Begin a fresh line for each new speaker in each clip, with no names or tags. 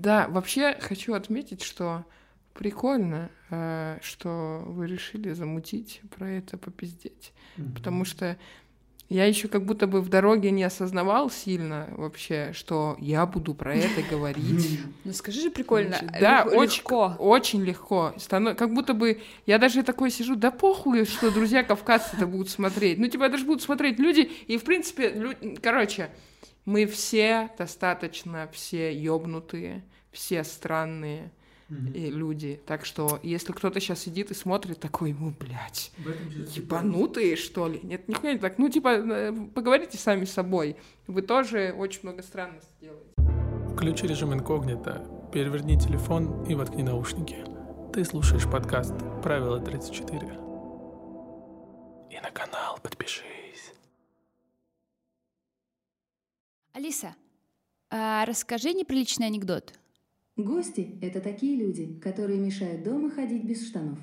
Да, вообще хочу отметить, что прикольно, э, что вы решили замутить про это попиздеть. Mm-hmm. Потому что я еще как будто бы в дороге не осознавал сильно вообще, что я буду про это говорить.
Ну скажи же прикольно.
Да, очень легко. Очень легко. Как будто бы я даже такой сижу, да похуй, что друзья кавказцы это будут смотреть. Ну типа это же будут смотреть люди, и в принципе, короче, мы все достаточно все ёбнутые, все странные и люди. Так что, если кто-то сейчас сидит и смотрит, такой, ну, блядь, ебанутые, что ли? Нет, нихуя не так. Ну, типа, э, поговорите сами с собой. Вы тоже очень много странностей делаете.
Включи режим инкогнито, переверни телефон и воткни наушники. Ты слушаешь подкаст «Правило 34». И на канал подпишись.
Алиса, а расскажи неприличный анекдот.
Гости – это такие люди, которые мешают дома ходить без штанов.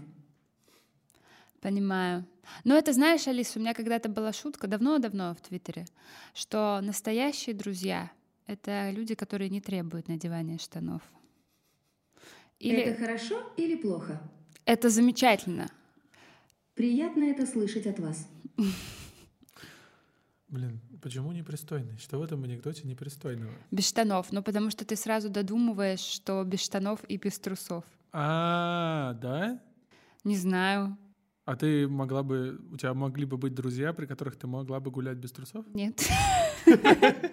Понимаю. Но это, знаешь, Алиса, у меня когда-то была шутка давно-давно в Твиттере, что настоящие друзья — это люди, которые не требуют надевания штанов.
Или... Это хорошо или плохо?
Это замечательно.
Приятно это слышать от вас.
Блин, почему непристойный? Что в этом анекдоте непристойного?
Без штанов. Ну, потому что ты сразу додумываешь, что без штанов и без трусов.
А, да?
Не знаю.
А ты могла бы... У тебя могли бы быть друзья, при которых ты могла бы гулять без трусов?
Нет.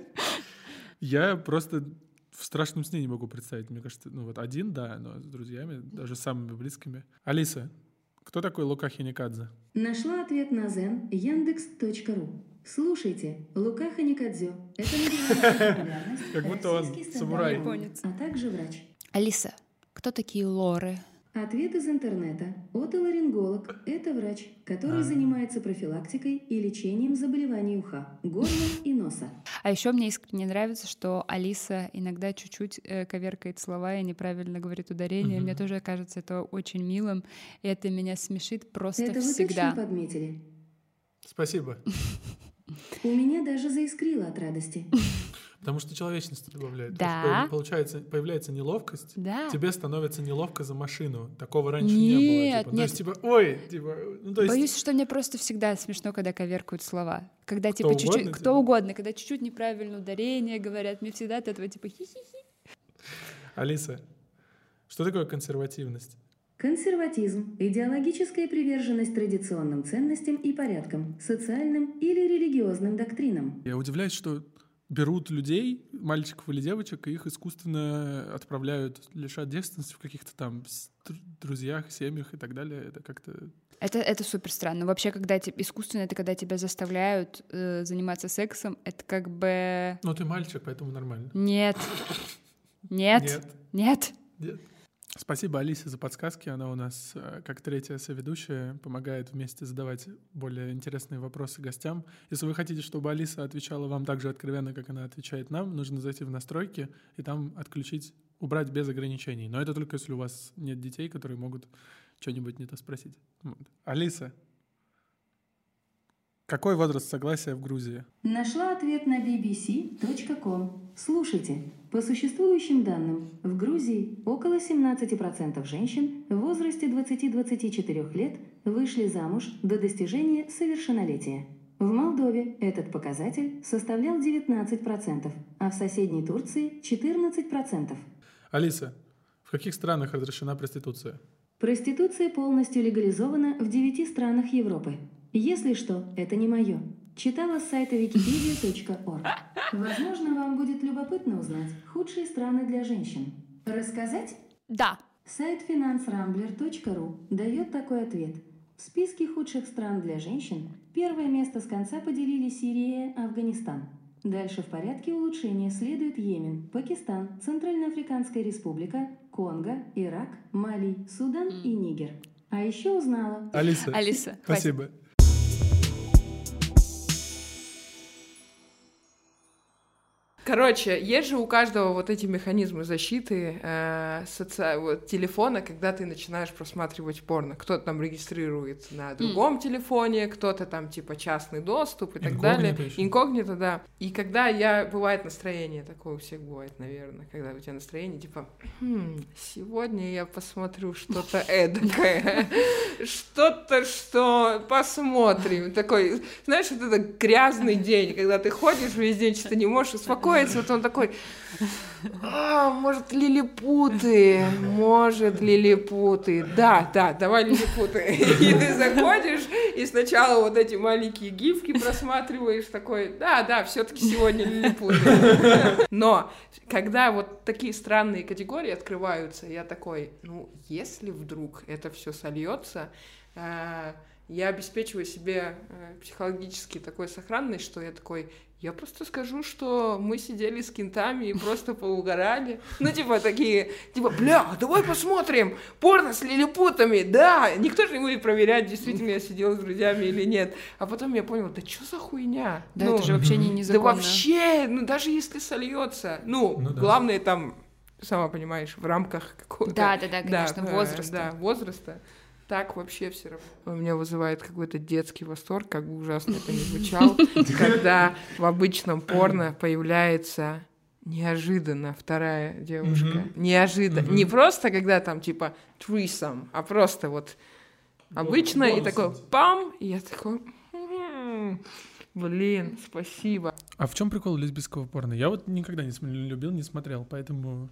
Я просто в страшном сне не могу представить. Мне кажется, ну вот один, да, но с друзьями, даже самыми близкими. Алиса, кто такой Лука Хиникадзе?
Нашла ответ на zen yandex.ru. Слушайте, Лука Ханикадзё. Это
Как будто он самурай.
А также врач.
Алиса, кто такие лоры?
Ответ из интернета. Отоларинголог – это врач, который а. занимается профилактикой и лечением заболеваний уха, горла и носа.
А еще мне искренне нравится, что Алиса иногда чуть-чуть э, коверкает слова и неправильно говорит ударение. Угу. Мне тоже кажется это очень милым, и это меня смешит просто
это
всегда.
Это вы точно подметили.
Спасибо.
У меня даже заискрило от радости.
Потому что человечность добавляет.
Да.
Получается, появляется неловкость.
Да.
Тебе становится неловко за машину. Такого раньше нет, не было. Типа. Нет. То есть, типа, ой, типа, ну, то есть...
Боюсь, что мне просто всегда смешно, когда коверкают слова. Когда, кто типа, чуть-чуть... Кто типа? угодно, когда чуть-чуть неправильное ударение говорят, мне всегда от этого, типа, хи-хи-хи.
Алиса, что такое консервативность?
Консерватизм – идеологическая приверженность традиционным ценностям и порядкам, социальным или религиозным доктринам.
Я удивляюсь, что берут людей, мальчиков или девочек, и их искусственно отправляют, лишать девственности в каких-то там друзьях, семьях и так далее. Это как-то...
Это, это супер странно. Вообще, когда тебе искусственно, это когда тебя заставляют э, заниматься сексом, это как бы...
Ну, ты мальчик, поэтому нормально.
Нет. Нет. Нет.
Нет. Спасибо Алисе за подсказки. Она у нас, э, как третья соведущая, помогает вместе задавать более интересные вопросы гостям. Если вы хотите, чтобы Алиса отвечала вам так же откровенно, как она отвечает нам, нужно зайти в настройки и там отключить, убрать без ограничений. Но это только если у вас нет детей, которые могут что-нибудь не то спросить. Вот. Алиса, какой возраст согласия в Грузии?
Нашла ответ на bbc.com. Слушайте, по существующим данным, в Грузии около 17% женщин в возрасте 20-24 лет вышли замуж до достижения совершеннолетия. В Молдове этот показатель составлял 19%, а в соседней Турции 14%.
Алиса, в каких странах разрешена проституция?
Проституция полностью легализована в 9 странах Европы. Если что, это не мое. Читала с сайта wikipedia.org. Возможно, вам будет любопытно узнать худшие страны для женщин. Рассказать?
Да.
Сайт finansrambler.ru дает такой ответ. В списке худших стран для женщин первое место с конца поделили Сирия, Афганистан. Дальше в порядке улучшения следует Йемен, Пакистан, Центральноафриканская республика, Конго, Ирак, Мали, Судан и Нигер. А еще узнала...
Алиса.
Алиса.
Спасибо. Хватит.
Короче, есть же у каждого вот эти механизмы защиты э, соци... вот, телефона, когда ты начинаешь просматривать порно. Кто-то там регистрирует на другом телефоне, кто-то там типа частный доступ и так далее.
Инкогнито ещё.
Инкогнито, да. И когда я... Бывает настроение, такое у всех бывает, наверное, когда у тебя настроение, типа, «Хм, сегодня я посмотрю что-то эдакое, что-то, что посмотрим. Такой, знаешь, вот это грязный день, когда ты ходишь весь день, что-то не можешь успокоиться, вот он такой, «А, может, лилипуты, может, лилипуты. Да, да, давай лилипуты. И ты заходишь, и сначала вот эти маленькие гифки просматриваешь, такой, да, да, все-таки сегодня лилипуты. Но когда вот такие странные категории открываются, я такой, ну, если вдруг это все сольется, э, я обеспечиваю себе э, психологически такой сохранность, что я такой, я просто скажу, что мы сидели с кентами и просто поугорали. Ну, типа, такие, типа, бля, давай посмотрим, порно с лилипутами, да. Никто же не будет проверять, действительно я сидела с друзьями или нет. А потом я понял, да что за хуйня?
Да,
Ну,
это же вообще не
да
незаконно.
вообще, ну, даже если сольется, ну,
Ну да.
главное там, сама понимаешь, в рамках какого-то...
Да, да, да, конечно,
э,
возраста.
Да, возраста. Так вообще все равно. У меня вызывает какой-то детский восторг, как бы ужасно это ни звучало, когда в обычном порно появляется неожиданно вторая девушка. Неожиданно. Не просто, когда там типа threesome, а просто вот обычно и такой пам, и я такой, «М, блин, спасибо.
А в чем прикол лесбийского порно? Я вот никогда не любил, не смотрел, поэтому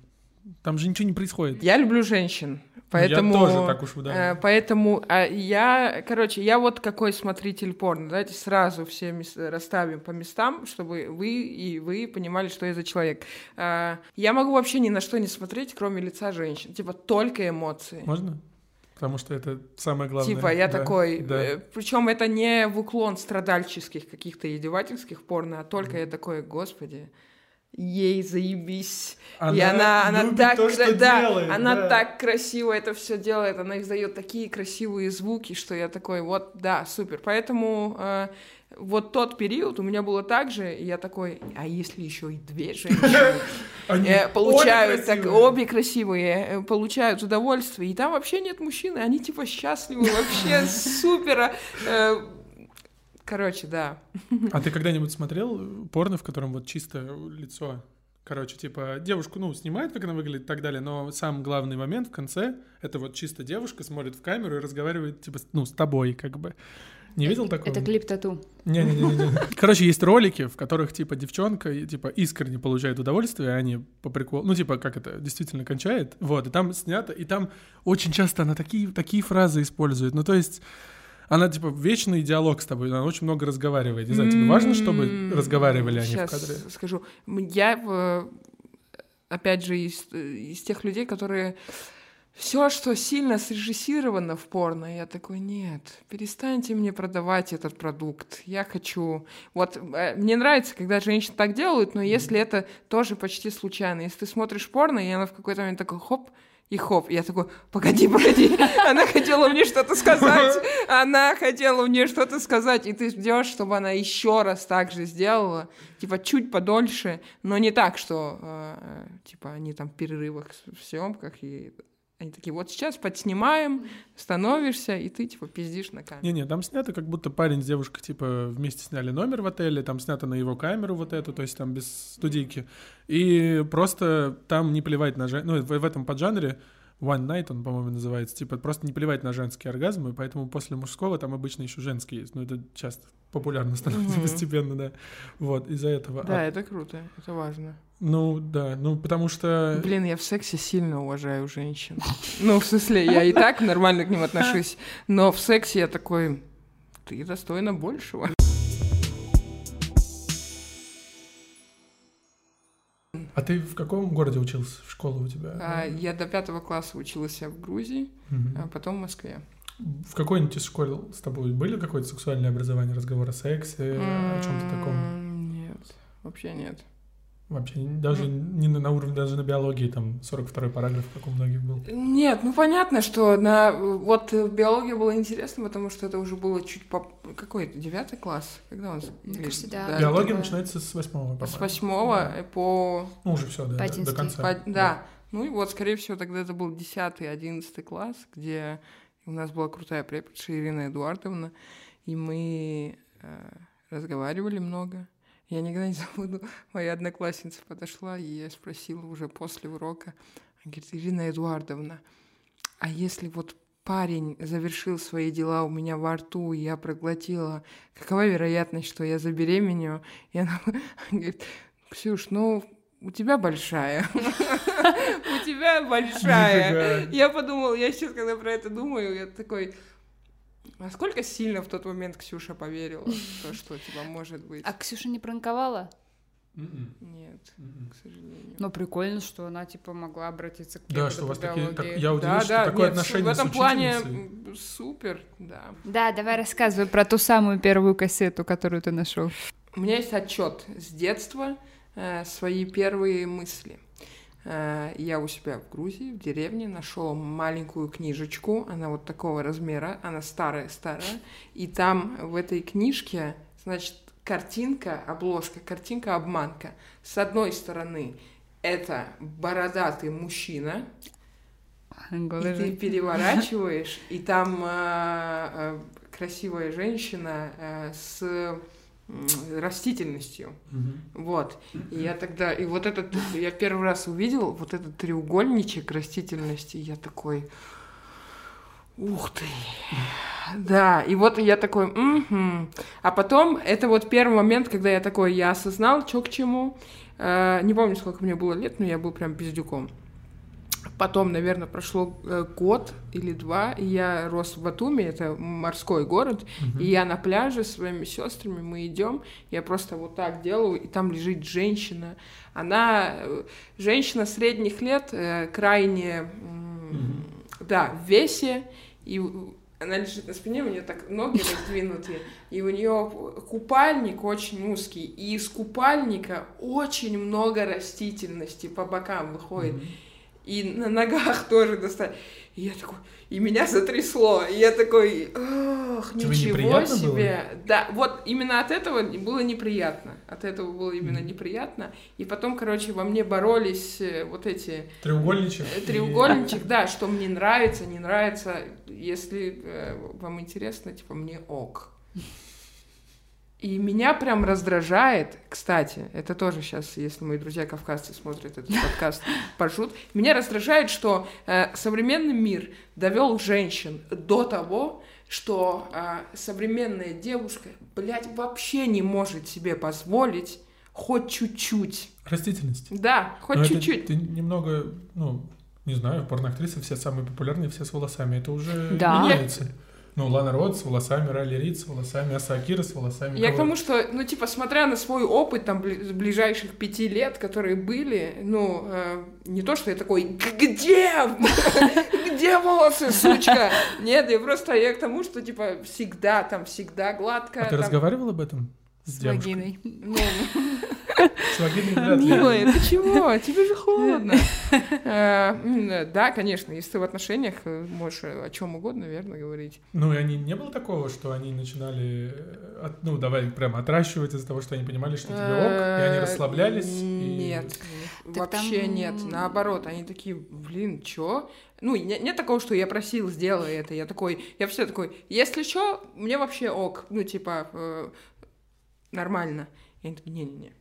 там же ничего не происходит.
Я люблю женщин, поэтому...
Я тоже так уж
Э,
да.
Поэтому а, я, короче, я вот какой смотритель порно. Давайте сразу все мес- расставим по местам, чтобы вы и вы понимали, что я за человек. А, Я могу вообще ни на что не смотреть, кроме лица женщин. Типа только эмоции.
Можно? Потому что это самое главное.
Типа я
Да,
такой,
Да.
причем это не в уклон страдальческих каких-то издевательских порно, а только я такой, господи, ей заебись. и она, она так,
то, что
да,
делает,
она
да.
так красиво это все делает, она издает такие красивые звуки, что я такой, вот, да, супер. Поэтому э, вот тот период у меня было так же, и я такой, а если еще и две женщины э, получают так обе красивые э, получают удовольствие и там вообще нет мужчины они типа счастливы вообще супер э, короче да
А ты когда-нибудь смотрел порно, в котором вот чисто лицо? Короче, типа, девушку, ну, снимает, как она выглядит и так далее, но сам главный момент в конце — это вот чисто девушка смотрит в камеру и разговаривает, типа, ну, с тобой, как бы. Не видел такого?
Это клип тату.
Не-не-не. Короче, есть ролики, в которых, типа, девчонка, типа, искренне получает удовольствие, а они по приколу... Ну, типа, как это, действительно кончает. Вот, и там снято, и там очень часто она такие, такие фразы использует. Ну, то есть... Она, типа, вечный диалог с тобой, она очень много разговаривает. Не знаю, тебе важно, чтобы
М,
разговаривали они в кадре?
скажу я в- опять же из, из тех людей которые все, что сильно срежиссировано в порно, я такой, нет, перестаньте мне продавать этот продукт. Я хочу... Вот э, мне нравится, когда женщины так делают, но если это тоже почти случайно. Если ты смотришь порно, и она в какой-то момент такой, хоп, и хоп. Я такой, погоди, погоди, она хотела мне что-то сказать. Она хотела мне что-то сказать, и ты ждешь, чтобы она еще раз так же сделала, типа чуть подольше, но не так, что э, типа они там в перерывах в съемках и они такие, вот сейчас подснимаем, становишься, и ты типа пиздишь на камеру.
Не-не, там снято, как будто парень с девушкой, типа, вместе сняли номер в отеле, там снято на его камеру вот эту, то есть там без студийки. И просто там не плевать на... жен- Ну, в, в этом поджанре One Night он, по-моему, называется. Типа, просто не плевать на женские оргазмы, поэтому после мужского там обычно еще женский есть. Ну, это часто популярно становится
Мгм.
постепенно, да. Вот, из-за этого.
Да,
А,
это круто, это важно.
ну, да, ну, потому что...
Блин, я в сексе сильно уважаю женщин. Ну, в смысле, я и так нормально к ним отношусь, но в сексе я такой, ты достойна большего.
А ты в каком городе учился? В школе у тебя?
А, Я до пятого класса училась в Грузии,
Мгм.
а потом в Москве.
В какой-нибудь из школ с тобой были какое-то сексуальное образование, разговор о сексе, о чем-то таком?
Нет, вообще нет.
Вообще даже не на, на уровне, даже на биологии, там 42-й параграф, как у многих был.
Нет, ну понятно, что на вот биология была интересна, потому что это уже было чуть по какой это девятый класс, когда он.
Мне кажется, да.
Биология
это-
начинается с восьмого.
С
по-моему.
восьмого по
Ну, уже все, да,
По
до- до,
одиннадцатый.
конца.
По- да. Ну и вот, скорее всего, тогда это был 10-11 класс, где у нас была крутая преподша Ирина Эдуардовна, и мы э, разговаривали много. Я никогда не забуду, моя одноклассница подошла, и я спросила уже после урока, она говорит, Ирина Эдуардовна, а если вот парень завершил свои дела у меня во рту, и я проглотила, какова вероятность, что я забеременею? И она говорит, Ксюш, ну, у тебя большая. У тебя большая. Я подумала, я сейчас, когда про это думаю, я такой... Насколько сильно в тот момент Ксюша поверила, в то, что типа может быть.
А Ксюша не пранковала?
Мгм.
Нет,
Мгм.
к сожалению.
Ну, прикольно, что она, типа, могла обратиться к
Да, что у вас такие... так- я удивился, что такое
нет,
отношение
в этом
с
плане супер, да.
Да, давай рассказывай про ту самую первую кассету, которую ты нашел.
У меня есть отчет с детства, э, свои первые мысли. Э, я у себя в Грузии, в деревне, нашел маленькую книжечку, она вот такого размера, она старая-старая, и там в этой книжке, значит, картинка, обложка, картинка-обманка. С одной стороны, это бородатый мужчина, и ты переворачиваешь, и там э, э, красивая женщина с растительностью.
Мгм.
Вот. И я тогда, и вот этот, я первый раз увидел вот этот треугольничек растительности, я такой, ух ты. Да, и вот я такой, «Мгм». а потом, это вот первый момент, когда я такой, я осознал, что к чему. Э, не помню, сколько мне было лет, но я был прям пиздюком. Потом, наверное, прошло э, год или два, и я рос в Батуми, это морской город,
Мгм.
и я на пляже со своими сестрами, мы идем, я просто вот так делаю, и там лежит женщина. Она э, женщина средних лет, э, крайне,
Мгм.
да, в весе, и она лежит на спине, у нее так ноги раздвинуты, и у нее купальник очень узкий, и из купальника очень много растительности по бокам выходит
Мгм.
И на ногах тоже достать. И я такой, и меня затрясло, и я такой, ох,
Тебе
ничего себе. Да, вот именно от этого было неприятно, от этого было именно
Мгм.
неприятно. И потом, короче, во мне боролись э, вот эти
Треугольничек.
э,
и-
треугольничек, да, что мне нравится, не нравится. Если э, вам интересно, типа, мне ок. И меня прям раздражает, кстати, это тоже сейчас, если мои друзья кавказцы смотрят этот подкаст, поржут, меня раздражает, что э, современный мир довел женщин до того, что э, современная девушка, блядь, вообще не может себе позволить хоть чуть-чуть.
Растительность.
Да, хоть
Но это
чуть-чуть.
Ты немного, ну, не знаю, порноактрисы все самые популярные, все с волосами. Это уже
Да.
меняется. Ну, Лана Рот с волосами, Ралли Рид с волосами, Асакира с волосами.
Я к тому, что, ну, типа, смотря на свой опыт, там, ближайших пяти лет, которые были, ну, э, не то, что я такой, «Г- где? Где волосы, сучка? Нет, я просто, я к тому, что, типа, всегда, там, всегда гладко.
А ты разговаривал об этом?
С
девушкой?
вагиной.
ну,
С вагиной вряд ли.
Милая, ты чего? Тебе же холодно. Э, Да, конечно, если ты в отношениях, э, можешь о чем угодно, верно, говорить.
Ну, и они не было такого, что они начинали, э, ну, давай прям отращивать из-за того, что они понимали, что тебе ок, и они
Э,
расслаблялись.
Нет, вообще нет. Наоборот, они такие, блин, чё? Ну, не- нет, такого, что я просил, сделай это. Я такой, я все такой, если что, мне вообще ок. Ну, типа, э, нормально. И они такие, не-не-не.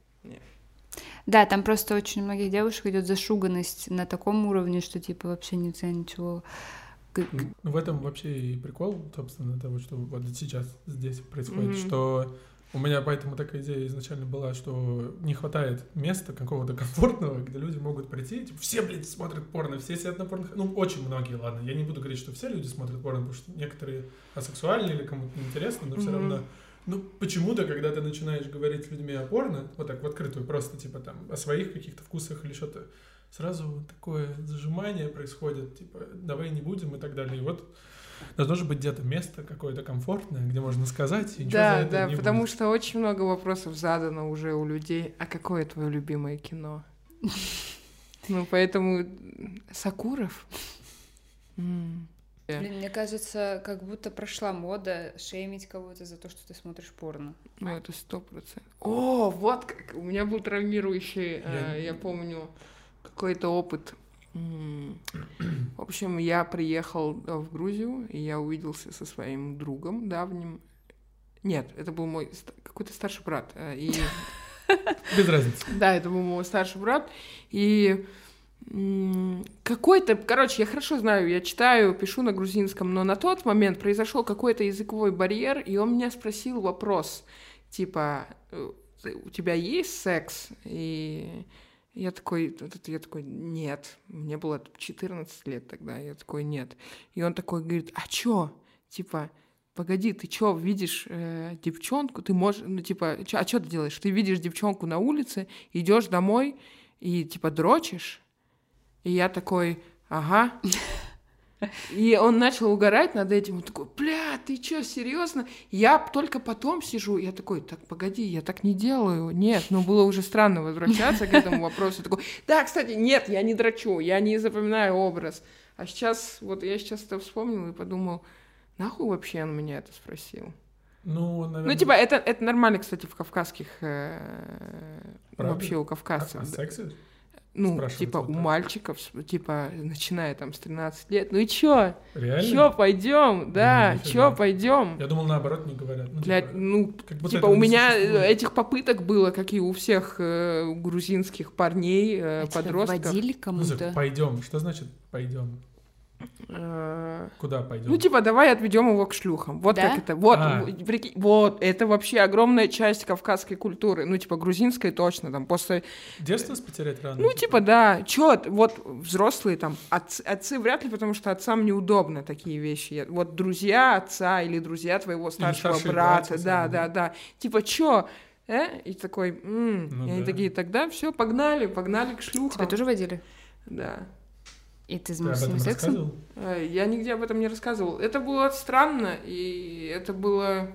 Да, там просто очень у многих девушек идет зашуганность на таком уровне, что типа вообще нельзя ничего.
Ну, в этом вообще и прикол, собственно, того, что вот сейчас здесь происходит,
Мгм.
что у меня поэтому такая идея изначально была, что не хватает места какого-то комфортного, где люди могут прийти, типа, все, блядь, смотрят порно, все сидят на порно, ну, очень многие, ладно, я не буду говорить, что все люди смотрят порно, потому что некоторые асексуальные или кому-то неинтересно, но все
Мгм.
равно, ну, почему-то, когда ты начинаешь говорить с людьми о порно, вот так в открытую, просто, типа, там, о своих каких-то вкусах или что-то, сразу такое зажимание происходит, типа, давай не будем и так далее. И вот Но должно быть где-то место какое-то комфортное, где можно сказать, и ничего за
Да,
это
да,
не
потому
будет.
что очень много вопросов задано уже у людей. А какое твое любимое кино? Ну, поэтому Сакуров. М.
Блин, мне кажется, как будто прошла мода шеймить кого-то за то, что ты смотришь порно.
Ну, это сто процентов. О, вот как. У меня был травмирующий,
Я-
э, я помню, какой-то опыт. В общем, я приехал э, в Грузию, и я увиделся со своим другом давним. Нет, это был мой какой-то старший брат. э, И
Без разницы.
Да, это был мой старший брат. И какой-то, короче, я хорошо знаю, я читаю, пишу на грузинском, но на тот момент произошел какой-то языковой барьер, и он меня спросил вопрос, типа, э, у тебя есть секс? И я такой, я такой, нет. Мне было 14 лет тогда, я такой, нет. И он такой говорит, а чё? Типа, погоди, ты чё, видишь э, девчонку, ты можешь, ну, типа, чё- а что ты делаешь? Ты видишь девчонку на улице, идешь домой и, типа, дрочишь? И я такой, ага. И он начал угорать над этим. Он такой, бля, ты чё, серьезно? Я только потом сижу. Я такой, так, погоди, я так не делаю. Нет, ну было уже странно возвращаться к этому вопросу. Такой, да, кстати, нет, я не дрочу, я не запоминаю образ. А сейчас, вот я сейчас это вспомнил и подумал, нахуй вообще он меня это спросил?
Ну, наверное...
Ну, типа, это, это нормально, кстати, в кавказских... э,
Правда?
вообще у
а,
кавказцев.
а сексе?
Ну, типа,
вот
у
так?
мальчиков, типа, начиная там с 13 лет. Ну и чё?
Реально?
Чё, пойдем? Да,
нифига.
чё, пойдем?
Я думал, наоборот, не говорят. Ну,
Блядь,
типа,
ну,
как будто
типа, у меня э,
существует.
этих попыток было, как и у всех э, грузинских парней, э,
А тебя
подростков.
Ну, за-
кому-то?
пойдем. Что значит пойдем?
Э,
Куда пойдем?
Ну, типа, давай отведем его к шлюхам. Вот
Да?
как это. Вот,
А.
прикинь, вот, это вообще огромная часть кавказской культуры. Ну, типа, грузинской точно, там, после
Девственность потерять рано?
Ну, типа, да. Чё, вот взрослые там, отцы, отцы вряд ли, потому что отцам неудобно такие вещи. Вот друзья отца или друзья твоего старшего брата,
братья
да,
сами,
да, да. Типа, чё? Э? И такой, «М».
Ну
и они
да.
такие, тогда все, погнали, погнали к шлюхам.
Тебя тоже водили?
Да.
И ты
Ты этом
ними сексом?
рассказывал?
Э, Я нигде об этом не рассказывал. Это было странно, и это было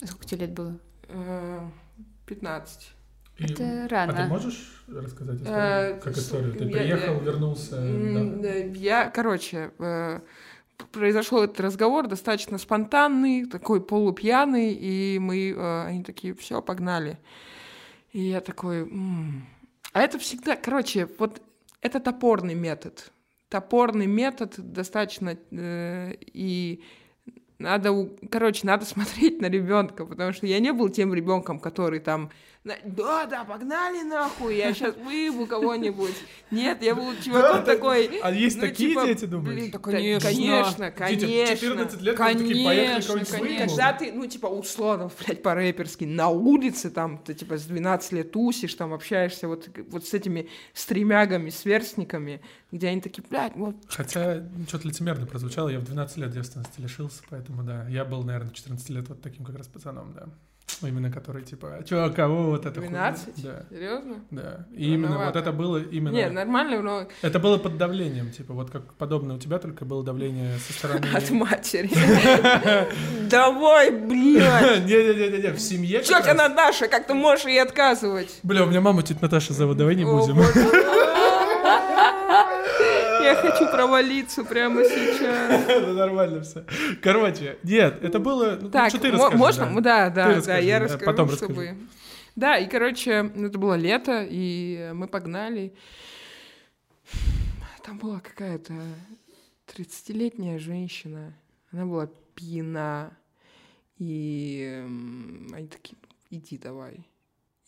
А Сколько тебе лет было?
э, 15.
И-
Это
А ты
рано.
можешь рассказать
Э,
историю? Как
с-
историю? Ты
я-
приехал,
я-
вернулся? Да.
Я, короче, э, произошел этот разговор достаточно спонтанный, такой полупьяный, и мы, э, они такие, все, погнали. И я такой, «М». а это всегда, короче, вот это топорный метод. Топорный метод достаточно, э, и надо, короче, надо смотреть на ребенка, потому что я не был тем ребенком, который там, да, да, погнали нахуй, я сейчас выебу кого-нибудь. Нет, я был чуваком
Да,
такой.
А есть
ну,
такие
типа,
дети, думаешь?
блин,
конечно.
конечно, конечно.
в 14 лет они такие, поехали
Конечно,
кого-нибудь
конечно.
Когда ты, ну, типа, условно, блядь, по-рэперски на улице, там, ты, типа, с 12 лет тусишь, там, общаешься вот, вот с этими стремягами, сверстниками, где они такие, блядь, вот,
Хотя что-то лицемерно прозвучало, я в 12 лет девственности лишился, поэтому да, я был, наверное, в 14 лет вот таким как раз пацаном, да. Ну, Именно который, типа, а чё, кого вот это хуйня?»
12?
Да,
серьезно?
да. И именно вот это было именно...
Не, нормально, но
Это было под давлением, типа, вот как подобное у тебя, только было давление со стороны...
от матери. Давай, блядь!
Не-не-не-не, в семье
Тетя
раз-
Наташа, как ты можешь ей отказывать?
Бля, у меня маму тетя Наташа зовут, давай не будем.
провалиться прямо сейчас.
Да нормально все. Короче, нет, это было... ну,
Так,
что ты
мо-
расскажи,
можно? Да, да, да, я расскажу,
потом
чтобы... Да, и, короче, это было лето, и мы погнали. Там была какая-то 30-летняя женщина. Она была пьяна. И они такие, иди давай.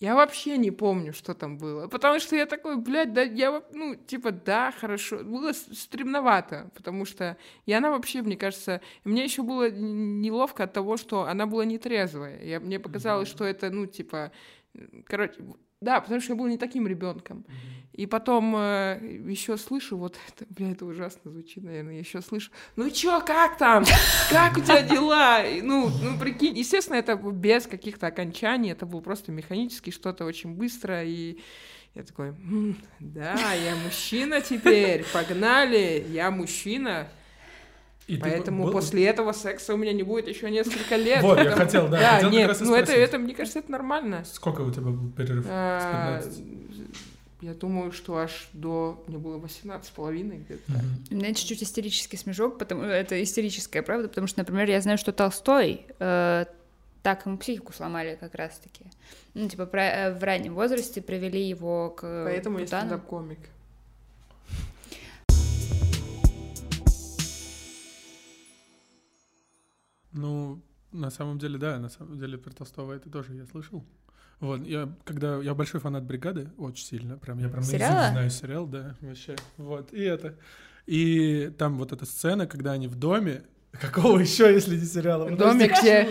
Я вообще не помню, что там было. Потому что я такой, блядь, да, я, ну, типа, да, хорошо. Было стремновато, потому что... И она вообще, мне кажется... Мне еще было неловко от того, что она была нетрезвая. Я, мне показалось, что это, ну, типа... Короче, да, потому что я был не таким ребенком. И потом еще слышу, вот это, бля, это ужасно звучит, наверное, еще слышу, ну чё, как там? Как у тебя дела? И, Ну, ну, прикинь, естественно, это без каких-то окончаний, это было просто механически что-то очень быстро, и я такой, «М, да, я мужчина теперь, погнали, я мужчина.
И
Поэтому
был-
после этого секса у меня не будет еще несколько лет.
Вот, я хотел, да,
Да,
хотел как
нет, ну это, мне кажется, это нормально.
Сколько у тебя был перерыв?
А,
С 15?
Я думаю, что аж до... Мне было 18 с половиной где-то.
У меня чуть-чуть истерический смешок, потому это истерическая правда, потому что, например, я знаю, что Толстой э, так ему психику сломали как раз-таки. Ну, типа, про- э, в раннем возрасте привели его к
Поэтому я стендап-комик.
Ну, на самом деле, да, на самом деле про Толстого это тоже я слышал. Вот, я, когда, я большой фанат «Бригады», очень сильно, прям, я прям
Сериала?
знаю сериал, да, вообще, вот, и это. И там вот эта сцена, когда они в доме, какого еще, если не сериала?
В доме, где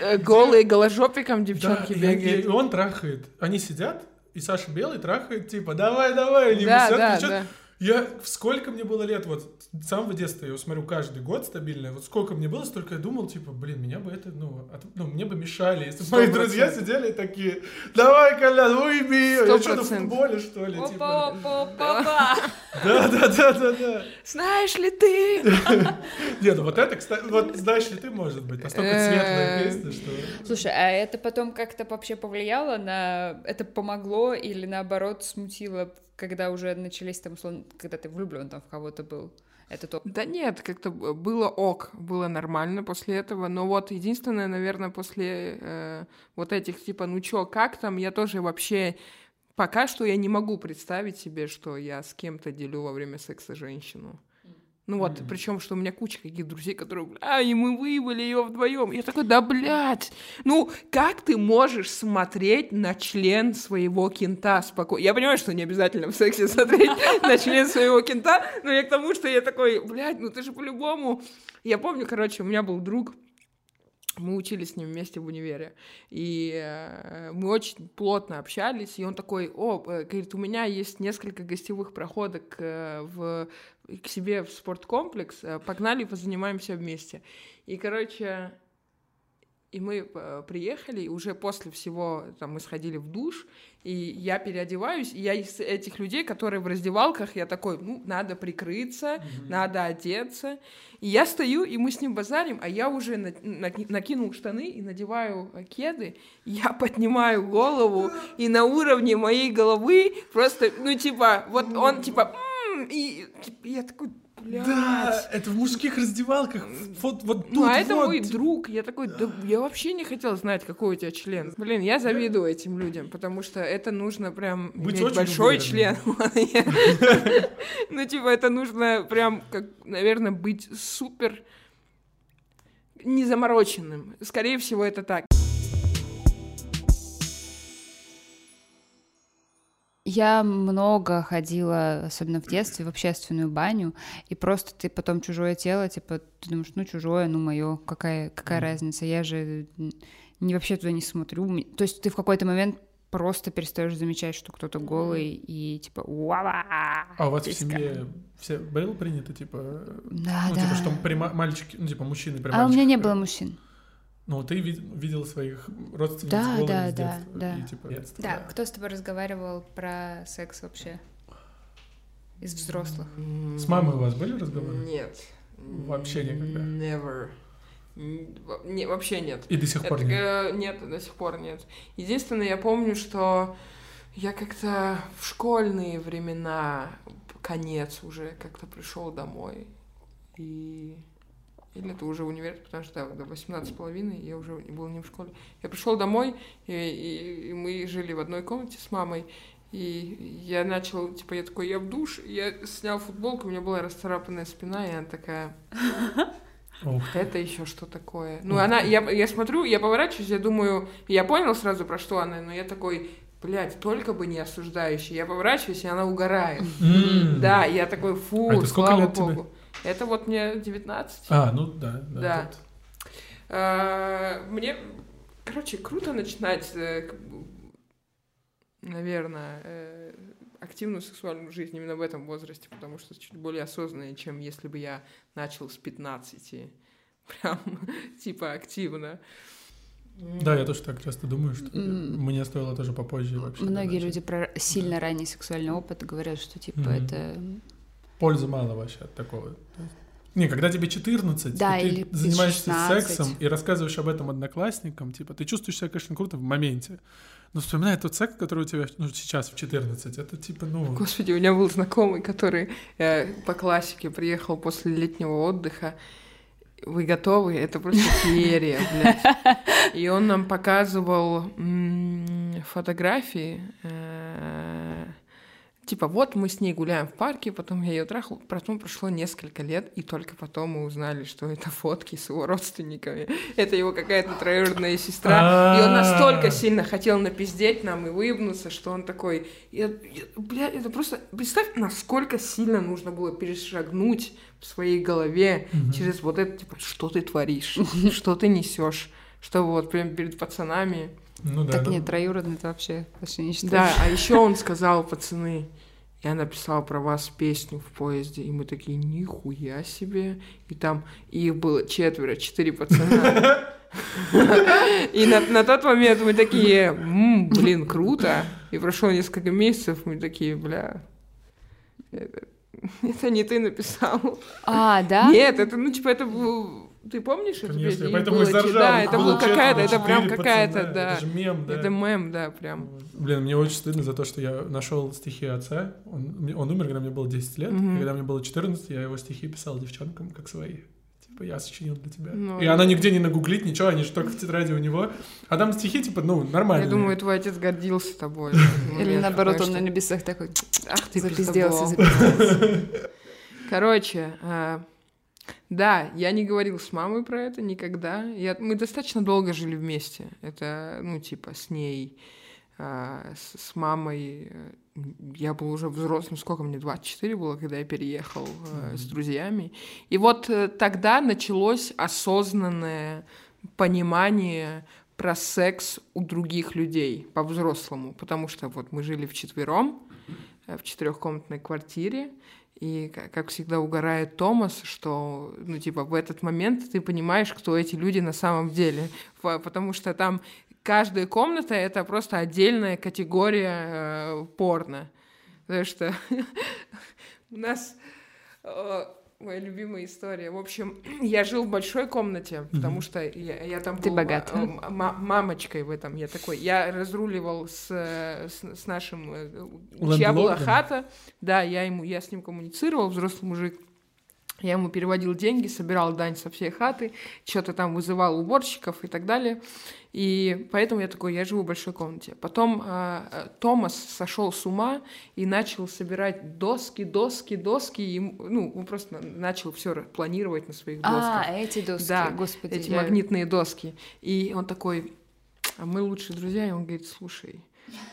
э, голые голожопиком
Да,
девчонки
и-
бегают.
И он трахает, они сидят, и Саша Белый трахает, типа, давай, давай, они
Да, да, да.
Я, сколько мне было лет, вот, с самого детства я его смотрю каждый год стабильно, вот сколько мне было, столько я думал, типа, блин, меня бы это, ну, от- ну мне бы мешали, если бы мои друзья сидели такие, давай, Колян, уйми я что, на
процентов.
футболе, что ли, типа,
Опа, опа, опа, опа.
да, да, да, да, да.
Знаешь ли ты?
Нет, ну вот это, кстати, вот знаешь ли ты, может быть, настолько светлая
Э,
песня, что...
Слушай, а это потом как-то вообще повлияло на... Это помогло или наоборот смутило, когда уже начались там, условно, когда ты влюблен там в кого-то был? Это то.
Да нет, как-то было ок, было нормально после этого, но вот единственное, наверное, после э, вот этих типа, ну чё, как там, я тоже вообще пока что я не могу представить себе, что я с кем-то делю во время секса женщину. Ну вот,
Мгм.
причем, что у меня куча каких друзей, которые, а, и мы выебали ее вдвоем. Я такой, да блядь, ну как ты можешь смотреть на член своего кента спокойно? Я понимаю, что не обязательно в сексе смотреть на член своего кента, но я к тому, что я такой, блядь, ну ты же по-любому... Я помню, короче, у меня был друг, мы учились с ним вместе в универе, и э, мы очень плотно общались, и он такой, о, э, говорит, у меня есть несколько гостевых проходок э, в, к себе в спорткомплекс, погнали, позанимаемся вместе. И, короче, и мы э, приехали, и уже после всего там мы сходили в душ, и я переодеваюсь, и я из этих людей, которые в раздевалках, я такой, ну, надо прикрыться, надо одеться. И я стою, и мы с ним базарим, а я уже на- наки- накинул штаны и надеваю кеды, и я поднимаю голову, и на уровне моей головы просто, ну, типа, вот он, типа, и типа, я такой, блядь.
Да, это в мужских раздевалках, вот, вот тут
Ну, а это
вот.
мой друг. Я такой, да я вообще не хотел знать, какой у тебя член. Блин, я завидую этим людям, потому что это нужно прям
Быть
иметь большой
уверенным.
член. Ну, типа, это нужно прям, как, наверное, быть супер незамороченным. Скорее всего, это так.
Я много ходила, особенно в детстве, в общественную баню, и просто ты потом чужое тело, типа, ты думаешь, ну, чужое, ну, мое, какая, какая разница, я же не вообще туда не смотрю. То есть ты в какой-то момент просто перестаешь замечать, что кто-то голый, и типа, уава!
А у вас в
писька».
семье все было принято, типа,
Да,
ну,
да.
типа, что при ма- мальчики, ну, типа, мужчины при
А у меня не было мужчин.
Ну, ты вид- видел своих родственниц
Да,
голыми
да,
с
да,
детства,
да.
и, типа, детства,
Да, кто с тобой разговаривал про секс вообще? Из взрослых.
С мамой у вас были разговоры?
Нет.
Вообще никогда?
Never. М, во- Не, вообще нет.
И до сих пор
Это,
нет?
э, нет, до сих пор нет. Единственное, я помню, что я как-то в школьные времена, конец уже, как-то пришел домой. И... Или это уже универ, потому что да, до 18 с половиной я уже был не в школе. Я пришел домой, и, и- и мы жили в одной комнате с мамой. И я начал, типа, я такой, я в душ, я снял футболку, у меня была расцарапанная спина, и она такая, это еще что такое? Ну, она, я, я смотрю, я поворачиваюсь, я думаю, я понял сразу, про что она, но я такой, блядь, только бы не осуждающий. Я поворачиваюсь, и она угорает. Да, я такой, фу,
А
слава богу. Это вот мне 19.
А, ну да, да.
Да. А, Мне, короче, круто начинать, э, наверное, э, активную сексуальную жизнь именно в этом возрасте, потому что чуть более осознанно, чем если бы я начал с 15. Прям, типа, активно.
Да, я тоже так часто думаю, что мне стоило тоже попозже вообще.
Многие люди про сильно ранний сексуальный опыт говорят, что типа это
Пользы мало вообще от такого. Не, когда тебе 14,
Да,
и ты
или
занимаешься
16.
сексом и рассказываешь об этом одноклассникам, типа, ты чувствуешь себя, конечно, круто в моменте. Но вспоминая тот секс, который у тебя ну, сейчас в 14, это типа, ну...
Господи, у меня был знакомый, который э, по классике приехал после летнего отдыха. Вы готовы? Это просто феерия, блядь. И он нам показывал м, фотографии. э, Типа, вот мы с ней гуляем в парке, потом я ее трахал, потом прошло несколько лет, и только потом мы узнали, что это фотки с его родственниками. Это его какая-то троюродная сестра. И он настолько сильно хотел напиздеть нам и выебнуться, что он такой... Бля, это просто... Представь, насколько сильно нужно было перешагнуть в своей голове через вот это, типа, что ты творишь, что ты несешь, что вот прям перед пацанами...
Ну да,
Так
да.
нет, троюродный это вообще вообще не
Да, а еще он сказал, пацаны, я написал про вас песню в поезде, и мы такие, нихуя себе. И там их было четверо, четыре пацана. И на, на тот момент мы такие, «М, блин, круто. И прошло несколько месяцев, мы такие, бля, это, это не ты написал.
А, да?
Нет, это, ну, типа, это был... Ты помнишь эту
Конечно,
песню? Их
поэтому и
было
заржал.
Да, это
было
была какая-то, это прям какая-то, да.
Это же мем, да.
Это мем, да, прям.
Блин, мне очень стыдно за то, что я нашел стихи отца. Он, он умер, когда мне было 10 лет. И когда мне было 14, я его стихи писал девчонкам как свои. Типа, я сочинил для тебя.
Ну,
и она нигде не нагуглит, ничего, они же только в тетради у него. А там стихи, типа, ну, нормальные.
Я думаю, твой отец гордился тобой.
Или наоборот, он на небесах такой
Ах ты
запизделся, запизделся.
Короче, а, да, я не говорил с мамой про это никогда. Я, мы достаточно долго жили вместе. Это, ну, типа, с ней, а, с, с мамой. э, Я был уже взрослым, сколько мне, 24 было, когда я переехал э, с друзьями. И вот э, тогда началось осознанное понимание про секс у других людей по-взрослому, потому что вот мы жили вчетвером э, в четырехкомнатной квартире, и, ка- как всегда, угорает Томас, что, ну, типа, в этот момент ты понимаешь, кто эти люди на самом деле. По- Потому что там каждая комната — это просто отдельная категория э, порно. Потому что у нас... Моя любимая история. В общем, я жил в большой комнате, потому что я, я там
Ты
был
богат.
э, м- ма- мамочкой в этом. Я такой, я разруливал с, э, с, с нашим, э, чья была хата. Да, я ему, я с ним коммуницировал, взрослый мужик. Я ему переводил деньги, собирал дань со всей хаты, что-то там вызывал уборщиков и так далее. И поэтому я такой, я живу в большой комнате. Потом а, а, Томас сошел с ума и начал собирать доски, доски, доски. И, ну, он просто на- начал все планировать на своих досках.
А, эти доски,
Да,
господи.
эти
я-
магнитные доски. И он такой, а мы лучшие друзья, и он говорит, слушай,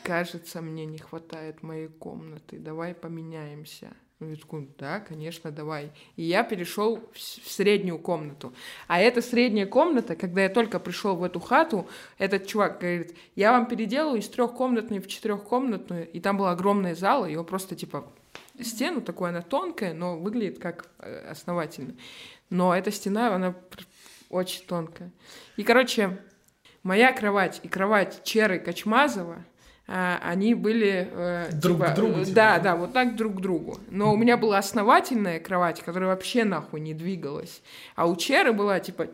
кажется, мне не хватает моей комнаты, давай поменяемся. Такой, да, конечно, давай. И я перешел в среднюю комнату. А эта средняя комната, когда я только пришел в эту хату, этот чувак говорит, я вам переделаю из трехкомнатной в четырехкомнатную, и там была огромная зала, его просто типа стену такой, она тонкая, но выглядит как э, основательно. Но эта стена, она очень тонкая. И, короче, моя кровать и кровать Черы Качмазова, они были... э,
Друг
типа,
к другу, типа,
Да,
да?
вот так друг к другу. Но у меня была основательная кровать, которая вообще нахуй не двигалась. А у Черы была, типа,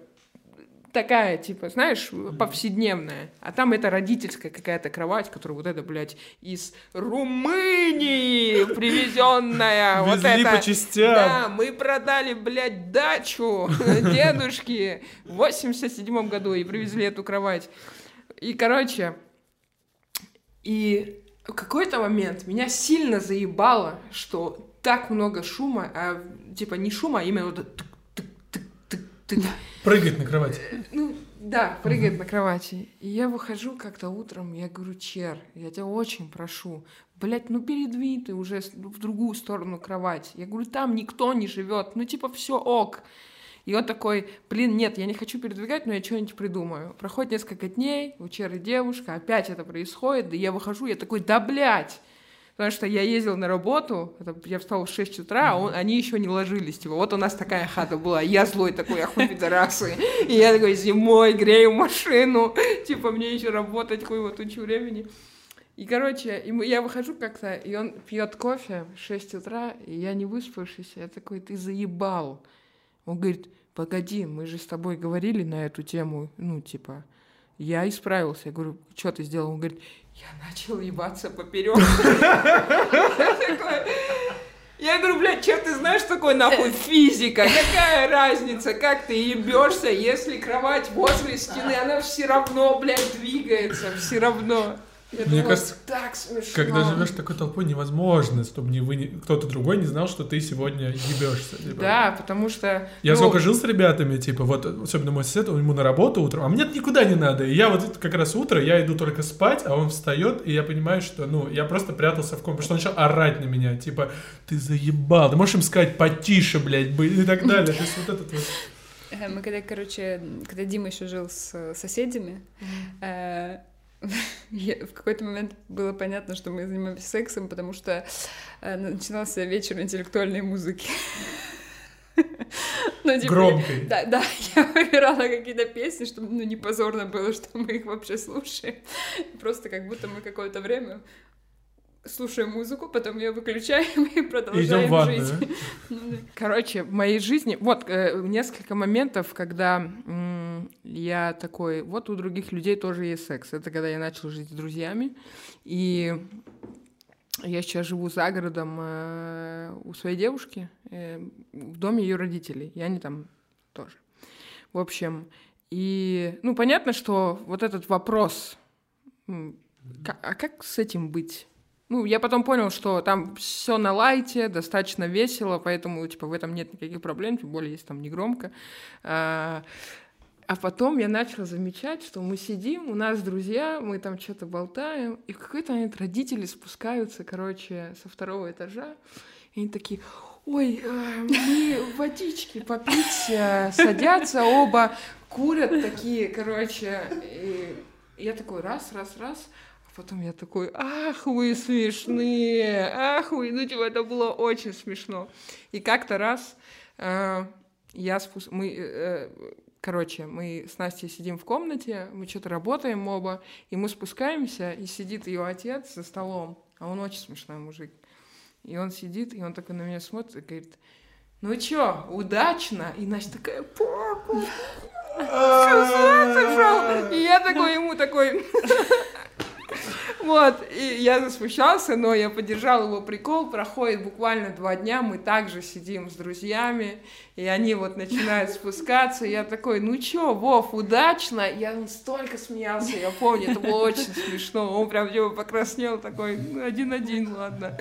такая, типа, знаешь, повседневная. А там это родительская какая-то кровать, которая вот это, блядь, из Румынии привезенная. Вот это.
по частям.
Да, мы продали, блядь, дачу дедушки в 87 году и привезли эту кровать. И, короче, и в какой-то момент меня сильно заебало, что так много шума, а типа не шума, а именно вот тык-тык-тык-тык.
Прыгать на кровати.
Ну, да, прыгает на кровати. И я выхожу как-то утром, я говорю, Чер, я тебя очень прошу, блядь, ну передвинь ты уже в другую сторону кровать. Я говорю, там никто не живет, ну типа все ок. И он такой, блин, нет, я не хочу передвигать, но я что-нибудь придумаю. Проходит несколько дней, у Черы девушка, опять это происходит, да я выхожу, я такой, да блядь! Потому что я ездил на работу, я встал в 6 утра, а он- они еще не ложились. Типа, вот у нас такая хата была, я злой такой, ахуй пидорасы. И я такой зимой грею машину, типа, мне еще работать хуево тучу времени. И, короче, и мы- я выхожу как-то, и он пьет кофе в 6 утра, и я не выспавшийся, я такой, ты заебал. Он говорит, погоди, мы же с тобой говорили на эту тему, ну, типа, я исправился. Я говорю, что ты сделал? Он говорит, я начал ебаться поперек. Я говорю, блядь, что ты знаешь, что такое нахуй физика? Какая разница, как ты ебешься, если кровать возле стены, она все равно, блядь, двигается, все равно. Я
Мне
думала,
кажется,
так смешно.
Когда живешь такой толпой, невозможно, чтобы не вы, не- кто-то другой не знал, что ты сегодня ебешься. типа.
Да, потому что...
Я
ну,
сколько жил с ребятами, типа, вот, особенно мой сосед, ему на работу утром, а мне никуда не надо. И я вот как раз утро, я иду только спать, а он встает, и я понимаю, что, ну, я просто прятался в комнате, потому что он начал орать на меня, типа, ты заебал, ты можешь им сказать потише, блядь, бы- и так далее. То есть вот этот вот...
Э, Мы когда, короче, когда Дима еще жил с соседями, в какой-то момент было понятно, что мы занимаемся сексом, потому что э, начинался вечер интеллектуальной музыки. Ну, типа,
Громкой.
Да, да, я выбирала какие-то песни, чтобы ну, не позорно было, что мы их вообще слушаем. Просто как будто мы какое-то время слушаем музыку, потом ее выключаем и
Идем
продолжаем
в ванную.
жить.
да?
Ну, да.
Короче, в моей жизни, вот э, несколько моментов, когда м, я такой, вот у других людей тоже есть секс. Это когда я начал жить с друзьями, и я сейчас живу за городом э, у своей девушки, э, в доме ее родителей, и они там тоже. В общем, и, ну, понятно, что вот этот вопрос, а как с этим быть? Ну, я потом понял, что там все на лайте, достаточно весело, поэтому, типа, в этом нет никаких проблем, тем более, если там не громко. А, а потом я начала замечать, что мы сидим, у нас друзья, мы там что-то болтаем, и в какой-то момент родители спускаются, короче, со второго этажа, и они такие, ой, э, мы водички попить, э, садятся оба, курят такие, короче, и я такой раз, раз, раз, а потом я такой, ах, вы смешные, ах, вы, ну, типа, это было очень смешно. И как-то раз э, я спус... мы, э, короче, мы с Настей сидим в комнате, мы что-то работаем оба, и мы спускаемся, и сидит ее отец за столом, а он очень смешной мужик. И он сидит, и он такой на меня смотрит и говорит, ну чё, удачно? И Настя такая, папа? И я такой ему такой... Вот, и я засмущался, но я поддержал его прикол. Проходит буквально два дня, мы также сидим с друзьями, и они вот начинают спускаться. Я такой, ну чё, Вов, удачно? Я он столько смеялся, я помню, это было очень смешно. Он прям типа покраснел такой, «Ну, один-один, ладно.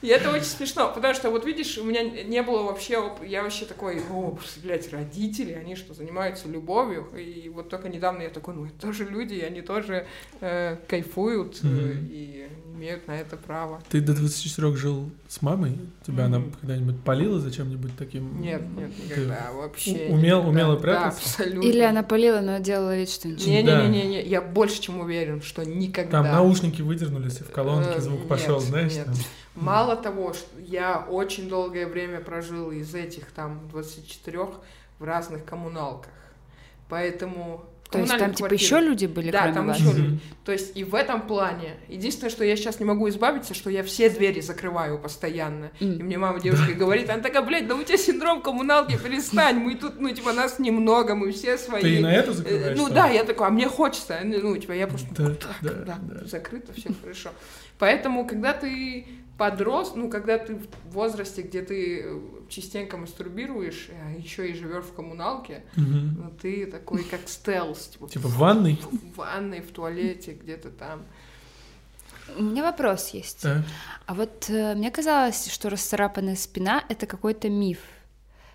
И это очень смешно, потому что, вот видишь, у меня не было вообще, оп- я вообще такой, о, блядь, родители, они что, занимаются любовью, и вот только недавно я такой, ну, это тоже люди, и они тоже э, кайфуют
Мгм.
и имеют на это право.
Ты до 24 жил с мамой? Тебя она
Мгм.
когда-нибудь полила за чем-нибудь таким?
Нет, нет, никогда, вообще.
у- умел-
никогда.
умела
Да,
прятаться?
абсолютно.
Или она полила, но делала вид, что ничего.
Не-не-не, я больше чем уверен, что никогда.
Там наушники выдернулись, и в колонке
Э,
звук пошел, знаешь?
нет.
там.
Мало того, что я очень долгое время прожил из этих там 24 в разных коммуналках. Поэтому...
То есть там
коммунальных
типа еще люди были,
Да,
кроме
там
вас?
еще люди. То есть и в этом плане. Единственное, что я сейчас не могу избавиться, что я все двери закрываю постоянно. И
М.
мне мама девушка говорит, она такая, блядь, да у тебя синдром коммуналки, перестань, мы тут, ну, типа, нас немного, мы все свои.
Ты и на это закрываешь?
Ну да, я такой, а мне хочется, ну, типа, я просто,
Да,
так,
да,
да,
да.
закрыто, все хорошо. Поэтому, когда ты подрос, ну, когда ты в возрасте, где ты э, частенько мастурбируешь, а еще и живешь в коммуналке,
Мгм.
ну, ты такой, как стелс, типа,
Типа в ванной?
в ванной, в туалете, где-то там.
У меня вопрос есть.
Так.
А вот э, мне казалось, что расцарапанная спина — это какой-то миф.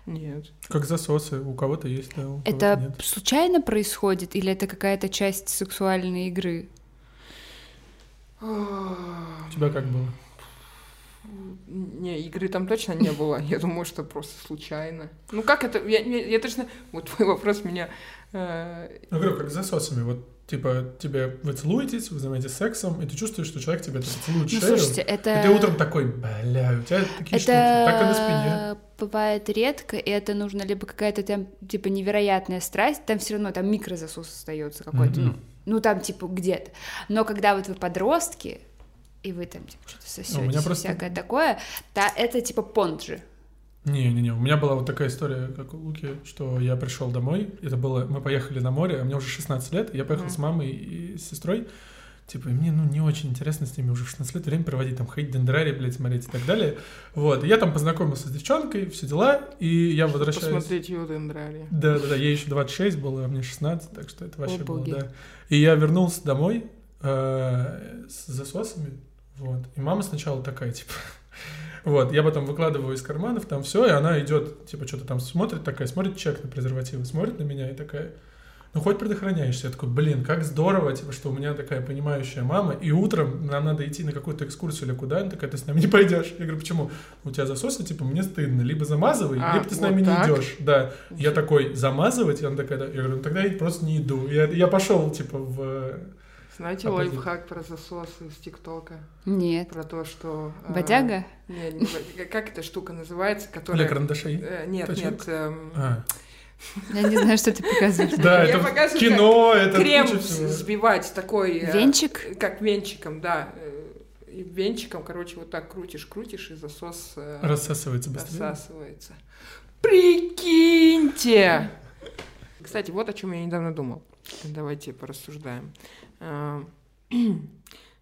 Нет.
Как засосы. У кого-то есть, да, у кого-то
Это
нет.
случайно происходит или это какая-то часть сексуальной игры?
У тебя как было?
Не, игры там точно не было. Я думаю, что просто случайно. Ну как это? Я, я, я точно... Вот твой вопрос меня... э,
Ну, говорю, как с засосами. Вот, типа, тебе вы целуетесь, вы занимаетесь сексом, и ты чувствуешь, что человек тебе так целует
Ну,
шею.
слушайте, это...
И ты утром такой, бля, у тебя такие штуки. Так и на спине.
Это бывает редко, и это нужно либо какая-то там, типа, невероятная страсть, там все равно там микрозасос остается какой-то, ну, ну, там, типа, где-то. Но когда вот вы подростки, и вы там, типа, что-то сосете,
меня просто-
всякое такое, то это, типа, понт же.
Не-не-не, у меня была вот такая история, как у Луки, что я пришел домой, это было, мы поехали на море, а мне уже 16 лет, я поехал
Мгм.
с мамой и с сестрой, типа, и мне, ну, не очень интересно с ними уже в 16 лет время проводить, там, ходить дендрарий, блядь, смотреть и так далее, вот, и я там познакомился с девчонкой, все дела, и я возвращаюсь...
Посмотреть его Дендрали.
Да, да, да, ей еще 26 было, а мне 16, так что это вообще
О,
было, да. И я вернулся домой э, с засосами, вот. И мама сначала такая, типа, вот, я потом выкладываю из карманов, там все, и она идет, типа, что-то там смотрит, такая, смотрит чек на презервативы, смотрит на меня и такая, ну, хоть предохраняешься. Я такой, блин, как здорово, типа, что у меня такая понимающая мама, и утром нам надо идти на какую-то экскурсию или куда, она такая, ты с нами не пойдешь. Я говорю, почему? У тебя засосы, типа, мне стыдно, либо замазывай,
А,
либо ты с
вот
нами
так?
не идешь. Да. Я такой, замазывать? И она такая, да. Я говорю, ну тогда я просто не иду. Я, я пошел, типа, в...
Знаете
Оппозит.
лайфхак про засосы из ТикТока?
Нет.
Про то, что... э,
Бодяга?
Не, не бо- как эта штука называется,
Для
которая...
карандашей.
Э, Нет,
Точек?
нет, эм,
А,
Я не знаю, что ты показываешь.
да,
Я
это
показываю,
кино, это
крем сбивать такой... э,
Венчик?
Как венчиком, да. э, И венчиком, короче, вот так крутишь, крутишь, и засос э,
Рассасывается быстрее.
рассасывается. Прикиньте! Кстати, вот о чем я недавно думал. Давайте порассуждаем. А,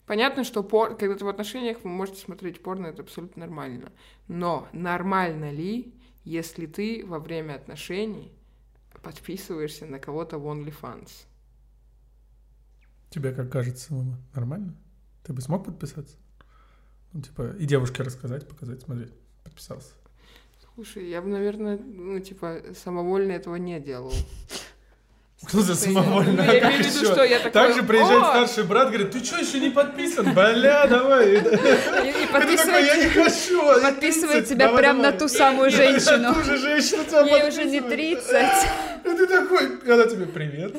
Понятно, что пор... когда ты в отношениях, вы можете смотреть порно, это абсолютно нормально. Но нормально ли, если ты во время отношений подписываешься на кого-то в OnlyFans?
Тебе как кажется самому нормально? Ты бы смог подписаться? Ну, типа, и девушке рассказать, показать, смотри, подписался.
Слушай, я бы, наверное, ну, типа, самовольно этого не делал.
Что за
я-
самовольно?
Я имею в виду, что я такой,
Также приезжает старший брат, говорит, ты что, еще не подписан? Бля, давай.
И
такой, я
подписывает,
не хочу.
подписывает
30,
тебя прям на
давай».
ту самую женщину.
на ту же женщину тебя
Ей уже не
подписывает.
30.
И ты такой, когда тебе привет.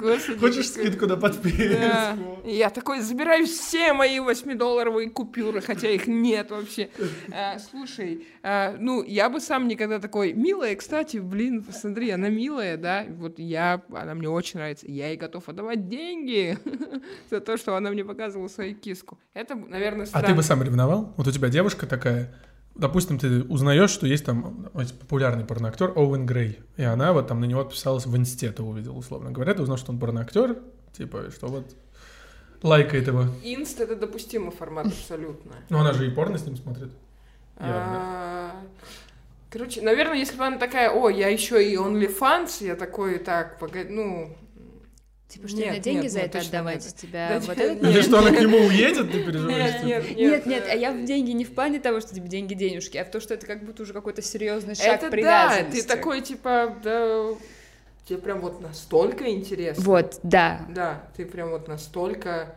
Господи,
Хочешь
какой-
скидку на подписку?
Да. Я такой, забираю все мои 8-долларовые купюры, хотя их нет вообще. А, слушай, а, ну, я бы сам никогда такой, милая, кстати, блин, смотри, она милая, да, вот я, она мне очень нравится, я ей готов отдавать деньги за то, что она мне показывала свою киску. Это, наверное,
А
странно.
ты бы сам ревновал? Вот у тебя девушка такая, допустим, ты узнаешь, что есть там популярный порноактер Оуэн Грей, и она вот там на него подписалась в инсте, ты увидел, условно говоря, ты узнал, что он порноактер, типа, что вот лайкает его.
Инст — это допустимый формат абсолютно.
Но она же и порно с ним смотрит.
А, Короче, наверное, если бы она такая, о, я еще и OnlyFans, я такой, так, погоди, ну...
Типа, что
Нет,
мне деньги
нет,
за
нет,
это отдавать?
нет.
Тебя
Да
вот
нет,
этот
Или
нет.
что она к нему уедет, ты переживаешь?
Нет,
типа?
нет, нет.
Нет, а я в деньги не в плане того, что тебе деньги денежки, а в то, что это как будто уже какой-то серьезный шаг
Это да,
привязанности.
ты такой, типа, да, тебе прям вот настолько интересно.
Вот, да.
Да, ты прям вот настолько,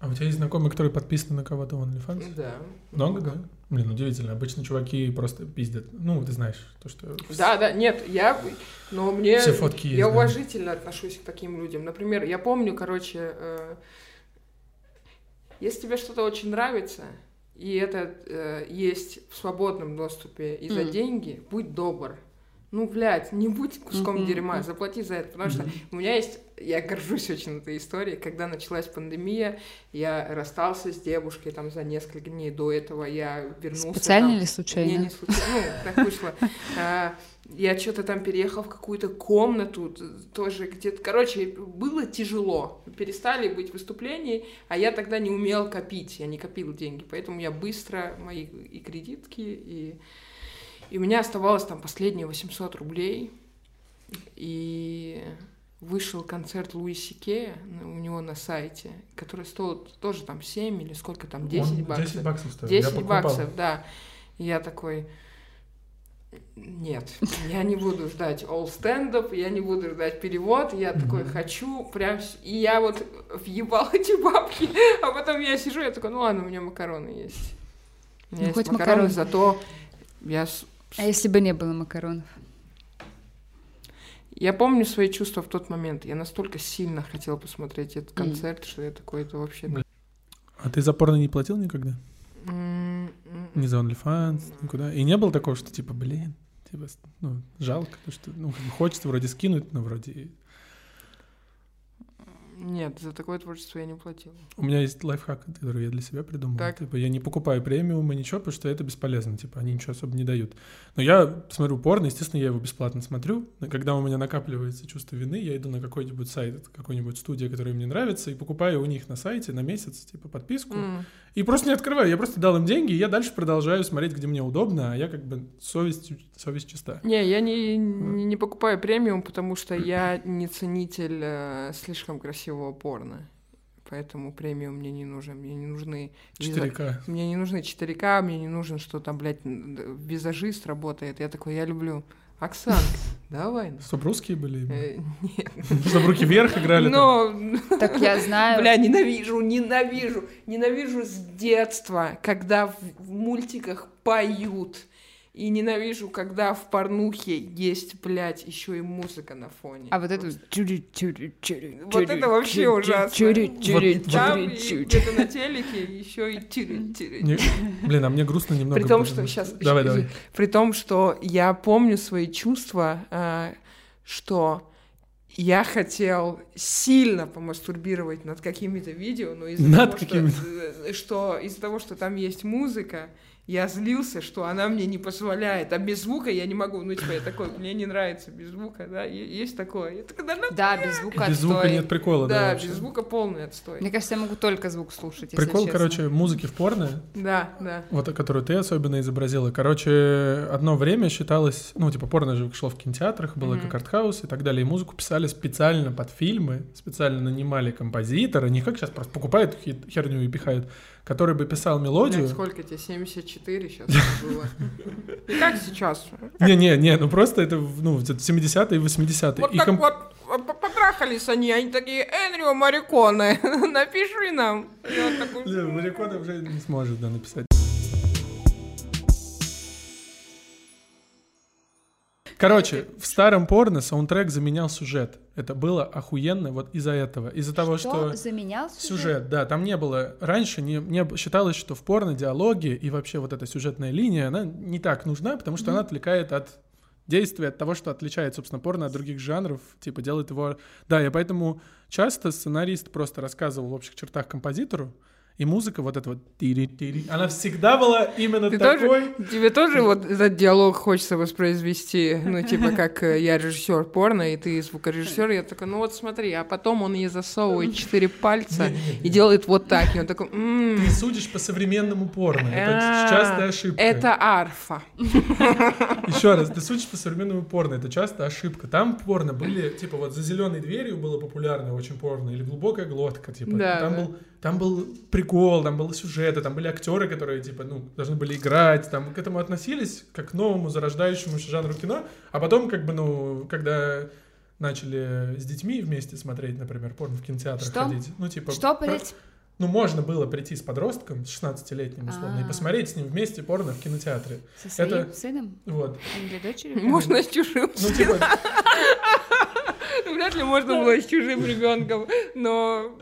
А у тебя есть знакомые, которые подписаны на кого-то в OnlyFans?
да.
Много, да? Блин, удивительно. Обычно чуваки просто пиздят. Ну, ты знаешь, то, что...
Да, да, нет, я, но мне,
Все фотки есть,
я
да.
уважительно отношусь к таким людям. Например, я помню, короче, э, если тебе что-то очень нравится, и это э, есть в свободном доступе и за
Мгм.
деньги, будь добр. Ну, блядь, не будь куском
Мгм,
дерьма, заплати за это. Потому что у меня есть, я горжусь очень этой историей, когда началась пандемия, я расстался с девушкой там за несколько дней до этого, я вернулся.
Специально
там-
или
не,
случайно?
не случайно. Ну, так вышло. А, Я что-то там переехал в какую-то комнату, тоже где-то... Короче, было тяжело. Перестали быть выступлений, а я тогда не умел копить, я не копил деньги. Поэтому я быстро, мои и кредитки, и... И у меня оставалось там последние 800 рублей. И вышел концерт Луи Сикея у него на сайте, который стоил тоже там 7 или сколько там, 10
Он
баксов.
10 баксов стоит.
10
я покупал.
баксов, да. И я такой, нет, я не буду ждать all stand-up, я не буду ждать перевод, я такой
Мгм.
хочу прям... И я вот въебал эти бабки, а потом я сижу, я такой, ну ладно, у меня макароны есть. У меня
Ну,
есть
хоть
макароны,
макароны.
зато я...
А если бы не было макаронов?
Я помню свои чувства в тот момент. Я настолько сильно хотела посмотреть этот концерт, что я такой, это вообще...
Блин. А ты за порно не платил никогда?
М,
Ни за OnlyFans, никуда? И не было такого, что типа, блин, типа, ну, жалко, то, что, ну, хочется вроде скинуть, но вроде...
Нет, за такое творчество я не платила.
У меня есть лайфхак, который я для себя придумал.
Так.
Типа, я не покупаю премиум и ничего, потому что это бесполезно. Типа, они ничего особо не дают. Но я смотрю порно, естественно, я его бесплатно смотрю. Но когда у меня накапливается чувство вины, я иду на какой-нибудь сайт, какой-нибудь студия, которая мне нравится, и покупаю у них на сайте на месяц, типа, подписку.
М.
И просто не открываю. Я просто дал им деньги, и я дальше продолжаю смотреть, где мне удобно, а я как бы совесть, совесть чиста.
Не, я не, не, не покупаю премиум, потому что я не ценитель э, слишком красивого порно. Поэтому премиум мне не нужен. Мне не нужны виза-
4К.
Мне не нужны 4К, мне не нужно, что там, блядь, визажист работает. Я такой, я люблю. Оксан, давай. ну».
Чтоб русские были.
Э, Нет.
Чтоб руки вверх играли.
Но,
Так я знаю.
бля, ненавижу, ненавижу, ненавижу с детства, когда в мультиках поют. И ненавижу, когда в порнухе есть, блядь, еще и музыка на фоне.
А вот это...
Вот это вообще ужасно. Там где-то на телеке еще и
Блин, а мне грустно немного.
При том, что сейчас...
Давай, давай.
При том, что я помню свои чувства, а, что я хотел сильно помастурбировать над какими-то видео, но из-за того, что, э, что из-за того, что там есть музыка, я злился, что она мне не позволяет, а без звука я не могу. Ну, типа, я такой, мне не нравится без звука, да, есть такое. Я такая, да, ну,
Да, без звука
Без звука нет прикола, да.
да,
вообще.
без звука полный отстой.
Мне кажется, я могу только звук слушать,
Прикол,
честно.
короче, музыки в порно,
Да, да.
вот которую ты особенно изобразила. Короче, одно время считалось, ну, типа, порно же шло в кинотеатрах, было
Мгм.
как артхаус и так далее, и музыку писали специально под фильмы, специально нанимали композитора, не как сейчас просто покупают херню и пихают, который бы писал мелодию.
Блядь, сколько тебе? 74 сейчас было. И как сейчас?
Не-не-не, ну просто это, ну, это 70-е и 80-е.
Вот
И
так
комп-
вот потрахались они, они такие, Энрио Мариконе, напиши нам.
Мариконы уже не сможет, да, написать. Короче, в старом порно саундтрек заменял сюжет. Это было охуенно вот из-за этого. Из-за того, что...
заменял
Сюжет, да, там не было... Раньше не, не считалось, что в порно диалоги и вообще вот эта сюжетная линия, она не так нужна, потому что она отвлекает от действия, от того, что отличает, собственно, порно от других жанров, типа делает его... Да, и поэтому часто сценарист просто рассказывал в общих чертах композитору, и музыка вот эта вот... Она всегда была именно
Ты
такой...
тоже, тебе тоже вот этот диалог хочется воспроизвести, ну, типа, как э, я режиссер порно, и ты звукорежиссер, я такой, ну вот смотри, а потом он ей засовывает четыре пальца и делает вот так, и он такой, «М,
Ты судишь по современному порно. Это
а,
частая ошибка.
Это арфа.
Еще раз, ты судишь по современному порно, это часто ошибка. Там порно были, типа, вот за зеленой дверью было популярно очень порно, или глубокая глотка, типа.
Да,
там,
да.
Был, там был прикол, там были сюжеты, там были актеры, которые, типа, ну, должны были играть, там к этому относились как к новому зарождающемуся жанру кино, а потом, как бы, ну, когда начали с детьми вместе смотреть, например, порно в кинотеатрах
Что?
ходить. Ну, типа,
Что, блядь?
Ну, можно было прийти с подростком, с 16-летним, условно, и
А.
посмотреть с ним вместе порно в кинотеатре.
Со своим
Это-
сыном?
Вот.
Или дочерью?
Можно с чужим.
Ну, типа,
Вряд ли можно было с чужим ребенком, но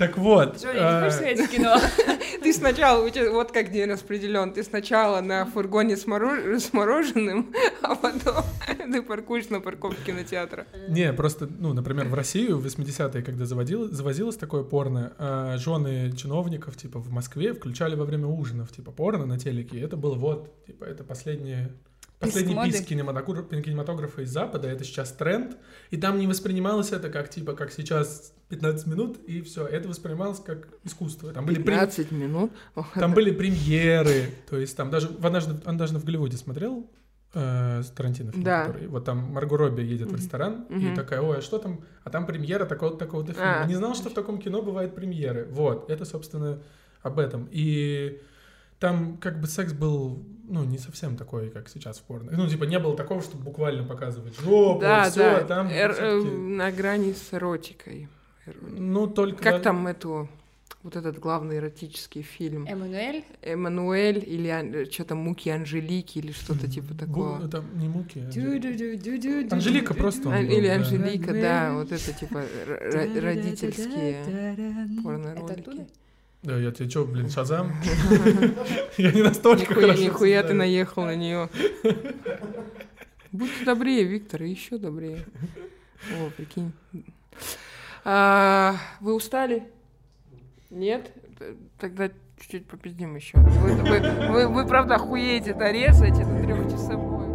так вот.
Не
а,
хочешь кино?
ты сначала, вот как день распределен, ты сначала на фургоне с, морож- с мороженым, а потом ты паркуешь на парковке кинотеатра.
Не, просто, ну, например, в Россию в 80-е, когда завозилось такое порно, а, жены чиновников, типа, в Москве включали во время ужинов, типа, порно на телеке. И это было вот, типа, это последнее... Последний
моды.
писк кинематограф- кинематографа из Запада, это сейчас тренд, и там не воспринималось это как, типа, как сейчас 15 минут, и все. Это воспринималось как искусство. Там были, прем-
15 минут.
Там были премьеры, то есть там даже, в однажды, однажды в Голливуде смотрел э, с Тарантино фильм,
Да.
который, вот там Марго Робби едет в
Мгм.
ресторан,
Мгм.
и такая, ой, а что там, а там премьера такого-то, такого-то фильма.
А.
Не знал, что в таком кино бывают премьеры. Вот, это, собственно, об этом. И там как бы секс был, ну, не совсем такой, как сейчас в порно. Ну, типа, не было такого, чтобы буквально показывать жопу,
Да,
все,
да,
там
эр- э, на грани с эротикой. Эр-
ну, только...
Как там эту, вот этот главный эротический фильм?
Эммануэль?
Эммануэль или что-то Муки Анжелики или что-то типа такого.
Там не муки. а. Анжелика просто был,
Или
да.
Анжелика, да, вот это типа родительские
Это
порно-ролики.
оттуда?
Да, я тебе что, блин, Шазам? Я не настолько хорошо
нихуя ты наехал на нее. Будьте добрее, Виктор, еще добрее. О, прикинь. А, Вы устали? Нет? Тогда чуть-чуть попиздим еще. Вы, вы- вы- вы, правда охуеете это резать, это трехчасовой.